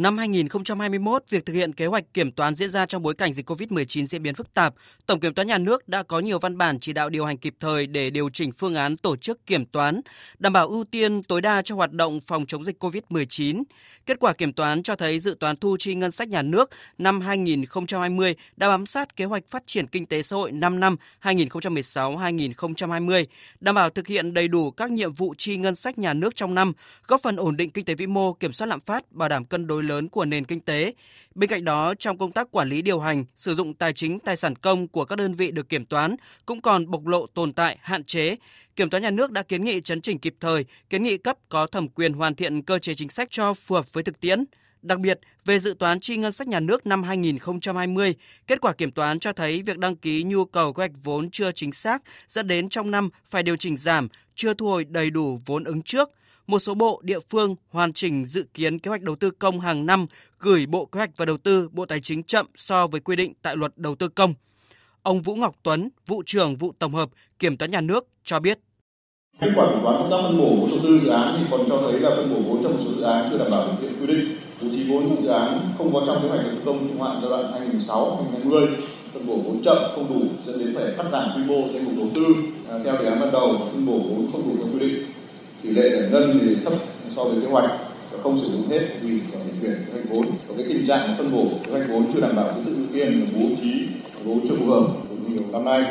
Năm 2021, việc thực hiện kế hoạch kiểm toán diễn ra trong bối cảnh dịch COVID-19 diễn biến phức tạp. Tổng kiểm toán nhà nước đã có nhiều văn bản chỉ đạo điều hành kịp thời để điều chỉnh phương án tổ chức kiểm toán, đảm bảo ưu tiên tối đa cho hoạt động phòng chống dịch COVID-19. Kết quả kiểm toán cho thấy dự toán thu chi ngân sách nhà nước năm 2020 đã bám sát kế hoạch phát triển kinh tế xã hội 5 năm 2016-2020, đảm bảo thực hiện đầy đủ các nhiệm vụ chi ngân sách nhà nước trong năm, góp phần ổn định kinh tế vĩ mô, kiểm soát lạm phát, bảo đảm cân đối lớn của nền kinh tế. Bên cạnh đó, trong công tác quản lý điều hành, sử dụng tài chính tài sản công của các đơn vị được kiểm toán cũng còn bộc lộ tồn tại, hạn chế. Kiểm toán nhà nước đã kiến nghị chấn chỉnh kịp thời, kiến nghị cấp có thẩm quyền hoàn thiện cơ chế chính sách cho phù hợp với thực tiễn. Đặc biệt, về dự toán chi ngân sách nhà nước năm 2020, kết quả kiểm toán cho thấy việc đăng ký nhu cầu kế hoạch vốn chưa chính xác dẫn đến trong năm phải điều chỉnh giảm, chưa thu hồi đầy đủ vốn ứng trước, một số bộ địa phương hoàn chỉnh dự kiến kế hoạch đầu tư công hàng năm gửi Bộ Kế hoạch và Đầu tư, Bộ Tài chính chậm so với quy định tại luật đầu tư công. Ông Vũ Ngọc Tuấn, vụ trưởng vụ tổng hợp Kiểm toán nhà nước cho biết. Kết quả kiểm toán công tác phân bổ vốn đầu tư dự án thì còn cho thấy là phân bổ vốn trong một số dự án chưa đảm bảo điều kiện quy định. Bố trí vốn dự án không có trong kế hoạch đầu tư công trung hạn giai đoạn 2016-2020 phân bổ vốn chậm không đủ dẫn đến phải cắt giảm quy mô danh mục đầu tư à, theo đề án ban đầu phân bổ vốn không đủ theo quy định tỷ lệ giải ngân thì thấp so với kế hoạch và không sử dụng hết vì còn nhận chuyển kế hoạch vốn. Có cái tình trạng phân bổ kế hoạch vốn chưa đảm bảo thứ tự ưu tiên và bố trí vốn chưa phù hợp cũng nhiều năm nay.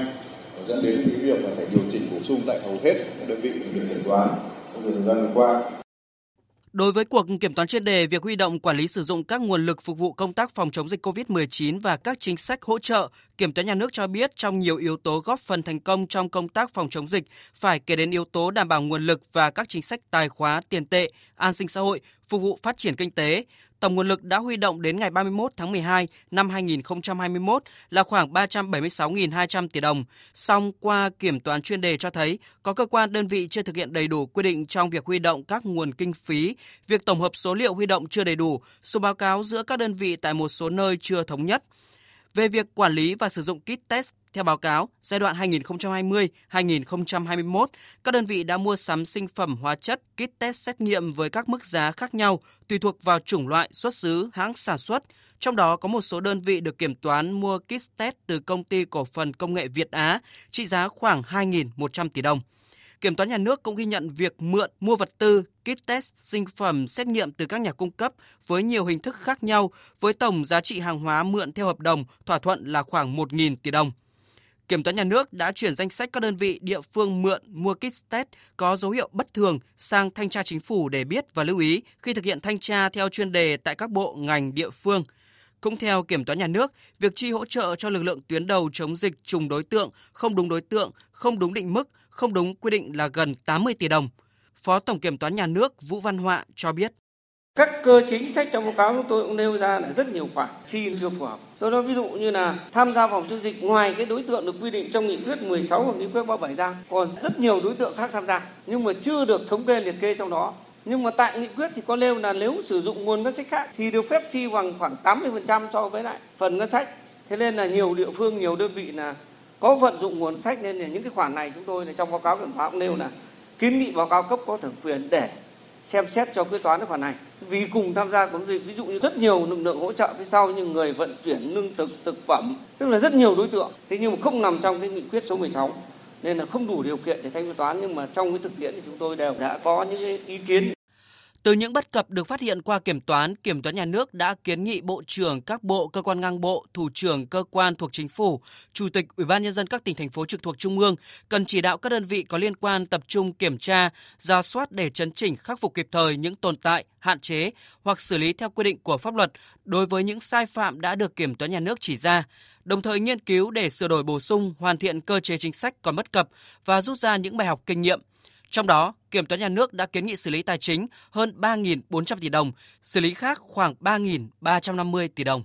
Dẫn đến cái việc là phải điều chỉnh bổ sung tại hầu hết các đơn vị được kiểm toán trong thời gian vừa qua. Đối với cuộc kiểm toán chuyên đề, việc huy động quản lý sử dụng các nguồn lực phục vụ công tác phòng chống dịch COVID-19 và các chính sách hỗ trợ, Kiểm toán nhà nước cho biết trong nhiều yếu tố góp phần thành công trong công tác phòng chống dịch phải kể đến yếu tố đảm bảo nguồn lực và các chính sách tài khóa, tiền tệ, an sinh xã hội, phục vụ phát triển kinh tế. Tổng nguồn lực đã huy động đến ngày 31 tháng 12 năm 2021 là khoảng 376.200 tỷ đồng. Song qua kiểm toán chuyên đề cho thấy có cơ quan đơn vị chưa thực hiện đầy đủ quy định trong việc huy động các nguồn kinh phí, việc tổng hợp số liệu huy động chưa đầy đủ, số báo cáo giữa các đơn vị tại một số nơi chưa thống nhất. Về việc quản lý và sử dụng kit test theo báo cáo, giai đoạn 2020-2021, các đơn vị đã mua sắm sinh phẩm hóa chất, kit test xét nghiệm với các mức giá khác nhau tùy thuộc vào chủng loại, xuất xứ, hãng sản xuất. Trong đó có một số đơn vị được kiểm toán mua kit test từ công ty cổ phần công nghệ Việt Á, trị giá khoảng 2.100 tỷ đồng. Kiểm toán nhà nước cũng ghi nhận việc mượn mua vật tư, kit test, sinh phẩm xét nghiệm từ các nhà cung cấp với nhiều hình thức khác nhau với tổng giá trị hàng hóa mượn theo hợp đồng thỏa thuận là khoảng 1.000 tỷ đồng. Kiểm toán nhà nước đã chuyển danh sách các đơn vị địa phương mượn mua kit test có dấu hiệu bất thường sang thanh tra chính phủ để biết và lưu ý khi thực hiện thanh tra theo chuyên đề tại các bộ ngành địa phương. Cũng theo Kiểm toán nhà nước, việc chi hỗ trợ cho lực lượng tuyến đầu chống dịch trùng đối tượng, không đúng đối tượng, không đúng định mức, không đúng quy định là gần 80 tỷ đồng. Phó Tổng Kiểm toán Nhà nước Vũ Văn Họa cho biết. Các cơ chính sách trong báo cáo chúng tôi cũng nêu ra là rất nhiều khoản chi chưa phù hợp. Tôi nói ví dụ như là tham gia phòng chống dịch ngoài cái đối tượng được quy định trong nghị quyết 16 và nghị quyết 37 ra, còn rất nhiều đối tượng khác tham gia nhưng mà chưa được thống kê liệt kê trong đó. Nhưng mà tại nghị quyết thì có nêu là nếu sử dụng nguồn ngân sách khác thì được phép chi bằng khoảng 80% so với lại phần ngân sách. Thế nên là nhiều địa phương, nhiều đơn vị là có vận dụng nguồn sách nên là những cái khoản này chúng tôi là trong báo cáo kiểm toán cũng nêu là kiến nghị báo cáo cấp có thẩm quyền để xem xét cho quyết toán cái khoản này. Vì cùng tham gia chống dịch ví dụ như rất nhiều lực lượng hỗ trợ phía sau như người vận chuyển lương thực thực phẩm tức là rất nhiều đối tượng. Thế nhưng mà không nằm trong cái nghị quyết số 16 nên là không đủ điều kiện để thanh toán, nhưng mà trong cái thực tiễn thì chúng tôi đều đã có những cái ý kiến từ những bất cập được phát hiện qua kiểm toán, Kiểm toán nhà nước đã kiến nghị Bộ trưởng các bộ, cơ quan ngang bộ, thủ trưởng cơ quan thuộc chính phủ, Chủ tịch Ủy ban nhân dân các tỉnh thành phố trực thuộc trung ương cần chỉ đạo các đơn vị có liên quan tập trung kiểm tra, ra soát để chấn chỉnh khắc phục kịp thời những tồn tại, hạn chế hoặc xử lý theo quy định của pháp luật đối với những sai phạm đã được Kiểm toán nhà nước chỉ ra đồng thời nghiên cứu để sửa đổi bổ sung, hoàn thiện cơ chế chính sách còn bất cập và rút ra những bài học kinh nghiệm trong đó, Kiểm toán nhà nước đã kiến nghị xử lý tài chính hơn 3.400 tỷ đồng, xử lý khác khoảng 3.350 tỷ đồng.